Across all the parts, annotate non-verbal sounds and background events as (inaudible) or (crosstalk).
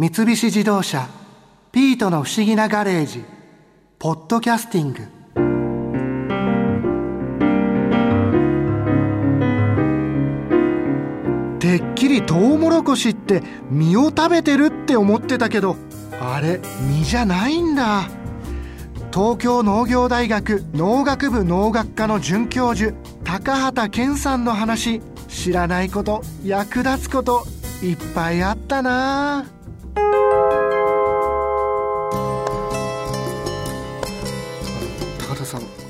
三菱自動車「ピートの不思議なガレージ」「ポッドキャスティング」てっきりトウモロコシって実を食べてるって思ってたけどあれ実じゃないんだ。東京農業大学農学部農学科の准教授高畑健さんの話知らないこと役立つこといっぱいあったな。あ高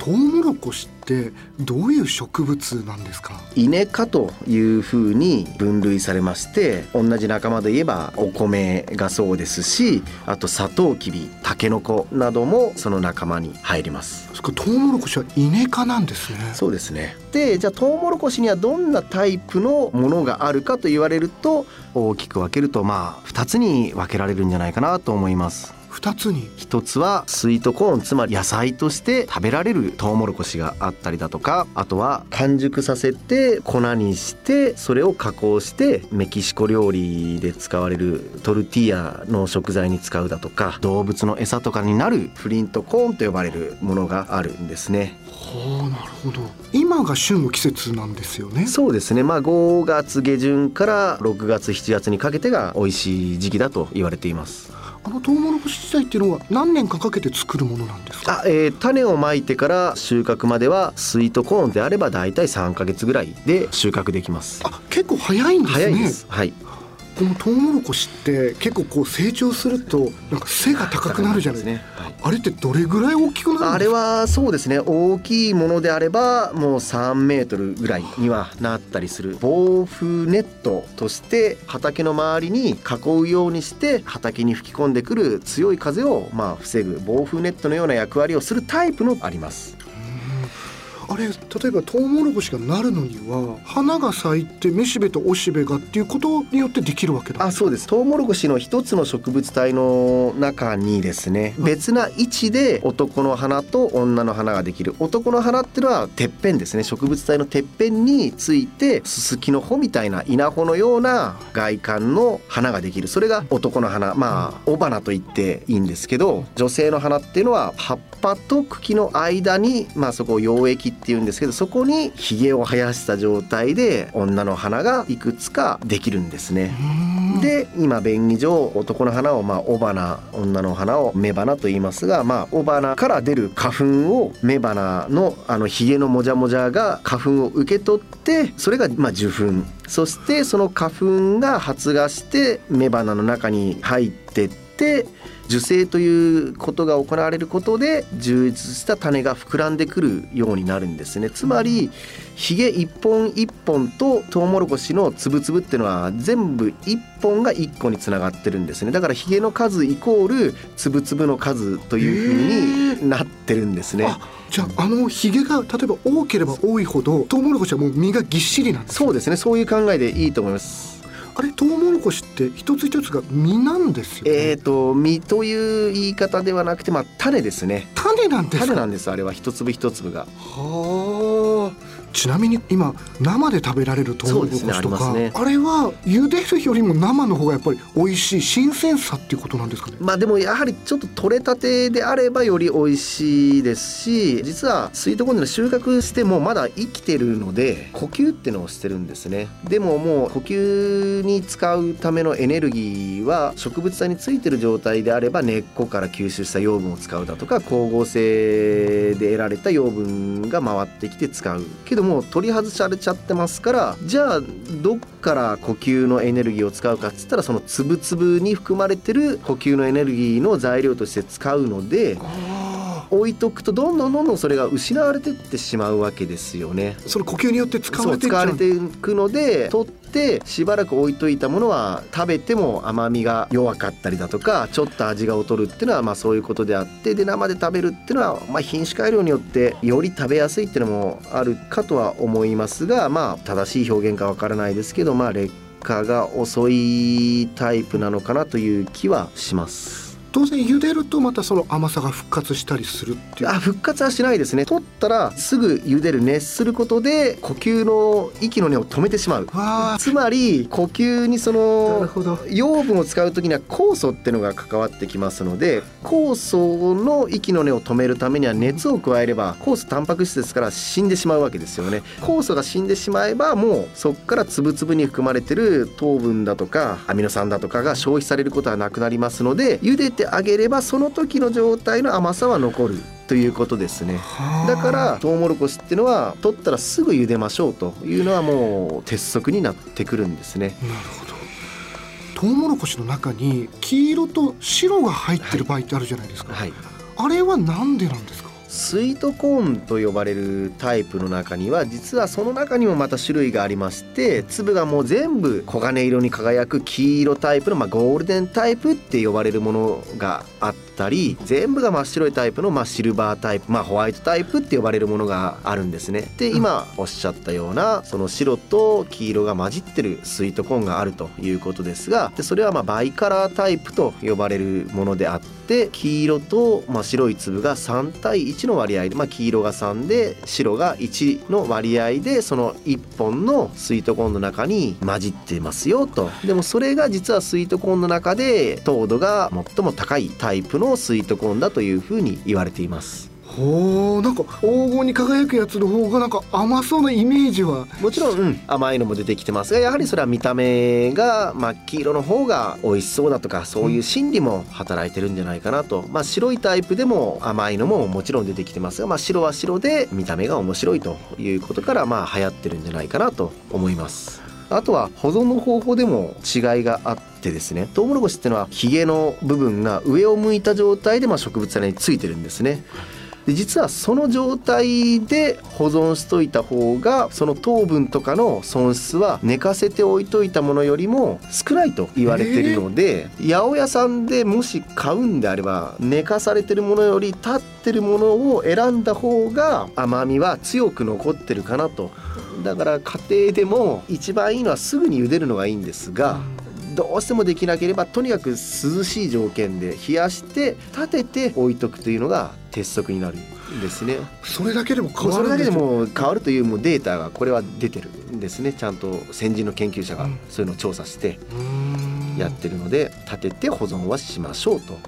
トウモロコシってどういう植物なんですか？イネ科というふうに分類されまして同じ仲間で言えばお米がそうですしあとサトウキビタケノコなどもその仲間に入ります。そかトウモロコシはイネ科なんですね。そうですね。でじゃあトウモロコシにはどんなタイプのものがあるかと言われると大きく分けるとまあ2つに分けられるんじゃないかなと思います2つに。一つはスイートコーンつまり野菜として食べられるトウモロコシがあったりだとかあとは完熟させて粉にしてそれを加工してメキシコ料理で使われるトルティーヤの食材に使うだとか動物の餌とかになるフリントコーンと呼ばれるものがあるんですね。はあなるほど。今が旬の季節なんですよね。そうですね。まあ5月下旬から6月7月にかけてが美味しい時期だと言われていますあのトウモロコシ自体っていうのは何年かかけて作るものなんですか？あ、えー、種をまいてから収穫まではスイートコーンであればだいたい3か月ぐらいで収穫できます。あ結構早いんですね。早いです。はいこのトウモロコシって結構こう成長するとなんか背が高くなるじゃないですか、ねはい、あれってどれぐらい大きくなるんですか？あれはそうですね。大きいものであればもう3メートルぐらいにはなったりする。防風ネットとして畑の周りに囲うようにして畑に吹き込んでくる強い風をまあ防ぐ防風ネットのような役割をするタイプのありますあれ例えばトウモロコシがなるのには花が咲いてめしべとおしべがっていうことによってできるわけだ。あそうです。トウモロコシの一つの植物体の中にですね、うん、別な位置で男の花と女の花ができる。男の花っていうのはてっぺんですね。植物体のてっぺんについてススキの穂みたいな稲穂のような外観の花ができる。それが男の花。まあ雄花と言っていいんですけど女性の花っていうのは葉っぱと茎の間にまあそこを溶液ってっていうんですけどそこにひげを生やした状態で女の花がいくつかできるんですね。で今便宜上男の花をまあ雄花女の花を雌花と言いますがまあ雄花から出る花粉を雌花のあのひげのもじゃもじゃが花粉を受け取ってそれがまあ受粉そしてその花粉が発芽して雌花の中に入ってって受精ということが行われることで充実した種が膨らんでくるようになるんですね。つまりひげ一本一本とトウモロコシのつぶつぶっていうのは全部一本が一個につながってるんですね。だからひげの数イコールつぶつぶの数というふうになってるんですね。じゃああのひげが例えば多ければ多いほどトウモロコシはもう実がぎっしりなんですそうですね。そういう考えでいいと思いますあれトウモロコシって一つ一つが実なんですよ、ね、えっ、ー、と実という言い方ではなくてまあ種ですね。種なんです種なんです。あれは一粒一粒が。はあちなみに今生で食べられるトウモロコシとか、ねあね、あれは茹でるよりも生の方がやっぱり美味しい新鮮さっていうことなんですかね？まあでもやはりちょっと取れたてであればより美味しいですし実はスイートコーンの収穫してもまだ生きてるので呼吸ってのをしてるんですね。でももう呼吸に使うためのエネルギーは植物体についてる状態であれば根っこから吸収した養分を使うだとか光合成で得られた養分が回ってきて使う。けどども取り外されちゃってますからじゃあどっから呼吸のエネルギーを使うかっつったらその粒々に含まれてる呼吸のエネルギーの材料として使うので。置いとくとどんどんどんどんそれが失われてってしまうわけですよね。その呼吸によって使われて使われていくので取ってしばらく置いといたものは食べても甘みが弱かったりだとかちょっと味が劣るっていうのはまあそういうことであってで生で食べるっていうのはまあ品種改良によってより食べやすいっていうのもあるかとは思いますがまあ正しい表現かわからないですけどまあ劣化が遅いタイプなのかなという気はします。当然茹でるとまたその甘さが復活したりするっていう。あ復活はしないですね。取ったらすぐ茹でる熱することで呼吸の息の根を止めてしまう。つまり呼吸にそなるのほど。養分を使う時には酵素っていうのが関わってきますので酵素の息の根を止めるためには熱を加えれば酵素タンパク質ですから死んでしまうわけですよね。酵素が死んでしまえばもうそこから粒々に含まれてる糖分だとかアミノ酸だとかが消費されることはなくなりますので茹でてあげればその時の状態の甘さは残るということですね。はあ。だからトウモロコシっていうのは取ったらすぐ茹でましょうというのはもう鉄則になってくるんですね。なるほど。トウモロコシの中に黄色と白が入ってる場合ってあるじゃないですか、はい。あれはなんでなんですか？スイートコーンと呼ばれるタイプの中には実はその中にもまた種類がありまして粒がもう全部黄金色に輝く黄色タイプの、まあ、ゴールデンタイプって呼ばれるものがあってたり全部が真っ白いタイプの、まあ、シルバータイプ、まあ、ホワイトタイプって呼ばれるものがあるんですね。で今おっしゃったようなその白と黄色が混じってるスイートコーンがあるということですがでそれはまあバイカラータイプと呼ばれるものであって黄色と、まあ、白い粒が3対1の割合で、まあ、黄色が3で白が1の割合でその1本のスイートコーンの中に混じってますよとでもそれが実はスイートコーンの中で糖度が最も高いタイプのスイートコーンだというふうに言われています。ほうなんか黄金に輝くやつの方がなんか甘そうなイメージはもちろん、うん甘いのも出てきてますがやはりそれは見た目が、まあ、黄色の方が美味しそうだとかそういう心理も働いてるんじゃないかなと、まあ、白いタイプでも甘いのももちろん出てきてますが、まあ、白は白で見た目が面白いということから、まあ、流行ってるんじゃないかなと思います。あとは保存の方法でも違いがあってですねトウモロコシっていうのはヒゲの部分が上を向いた状態でま植物性についてるんですね。で実はその状態で保存しといた方がその糖分とかの損失は寝かせておいといたものよりも少ないと言われてるので、八百屋さんでもし買うんであれば寝かされてるものより立ってるものを選んだ方が甘みは強く残ってるかなとだから家庭でも一番いいのはすぐに茹でるのがいいんですが、どうしてもできなければとにかく涼しい条件で冷やして立てて置いとくというのが鉄則になるんですね。それだけでも変もうそれだけわるんでもう変わるというもうデータがこれは出てるんですね。ちゃんと先人の研究者がうん。そういうのを調査してやってるので立てて保存はしましょうと。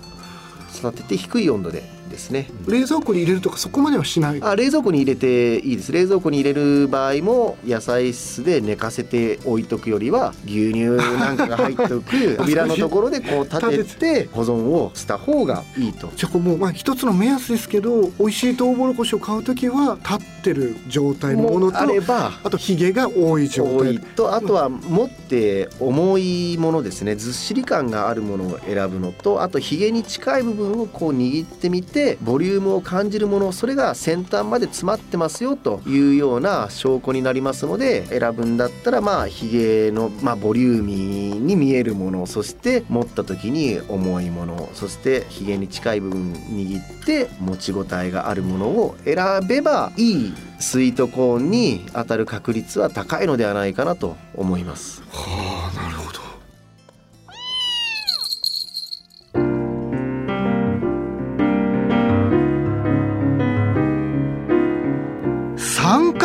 育てて低い温度でですね。冷蔵庫に入れるとかそこまではしない？あ冷蔵庫に入れていいです。冷蔵庫に入れる場合も野菜室で寝かせて置いとくよりは牛乳なんかが入っておく (laughs) 扉のところでこう立てて保存をした方がいいと。じゃあこうもうまあ一つの目安ですけど美味しいトウモロコシを買うときは立ってる状態のものとあればあとヒゲが多い状態。とあとは持って重いものですね。ずっしり感があるものを選ぶのとあとひげに近い部分をこう握ってみてでボリュームを感じるものそれが先端まで詰まってますよというような証拠になりますので選ぶんだったらまあひげの、まあ、ボリューミーに見えるものそして持った時に重いものそしてひげに近い部分握って持ち応えがあるものを選べばいいスイートコーンに当たる確率は高いのではないかなと思います。はあ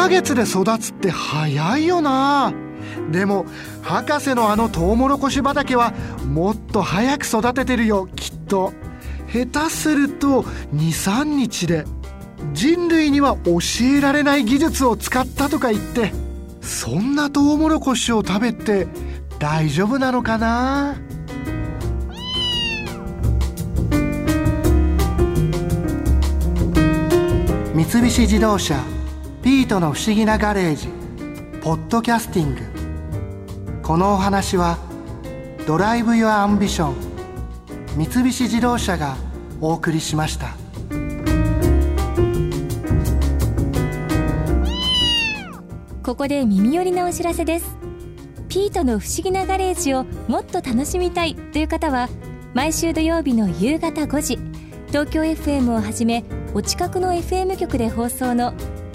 ヶ月で育つって早いよな。でも博士のあのトウモロコシ畑はもっと早く育ててるよきっと。下手すると23日で人類には教えられない技術を使ったとか言ってそんなトウモロコシを食べて大丈夫なのかな？三菱自動車ピートの不思議なガレージポッドキャスティング。このお話は Drive your Ambition 三菱自動車がお送りしました。ここで耳寄りなお知らせです。ピートの不思議なガレージをもっと楽しみたいという方は毎週土曜日の夕方5時東京 FM をはじめお近くの FM 局で放送の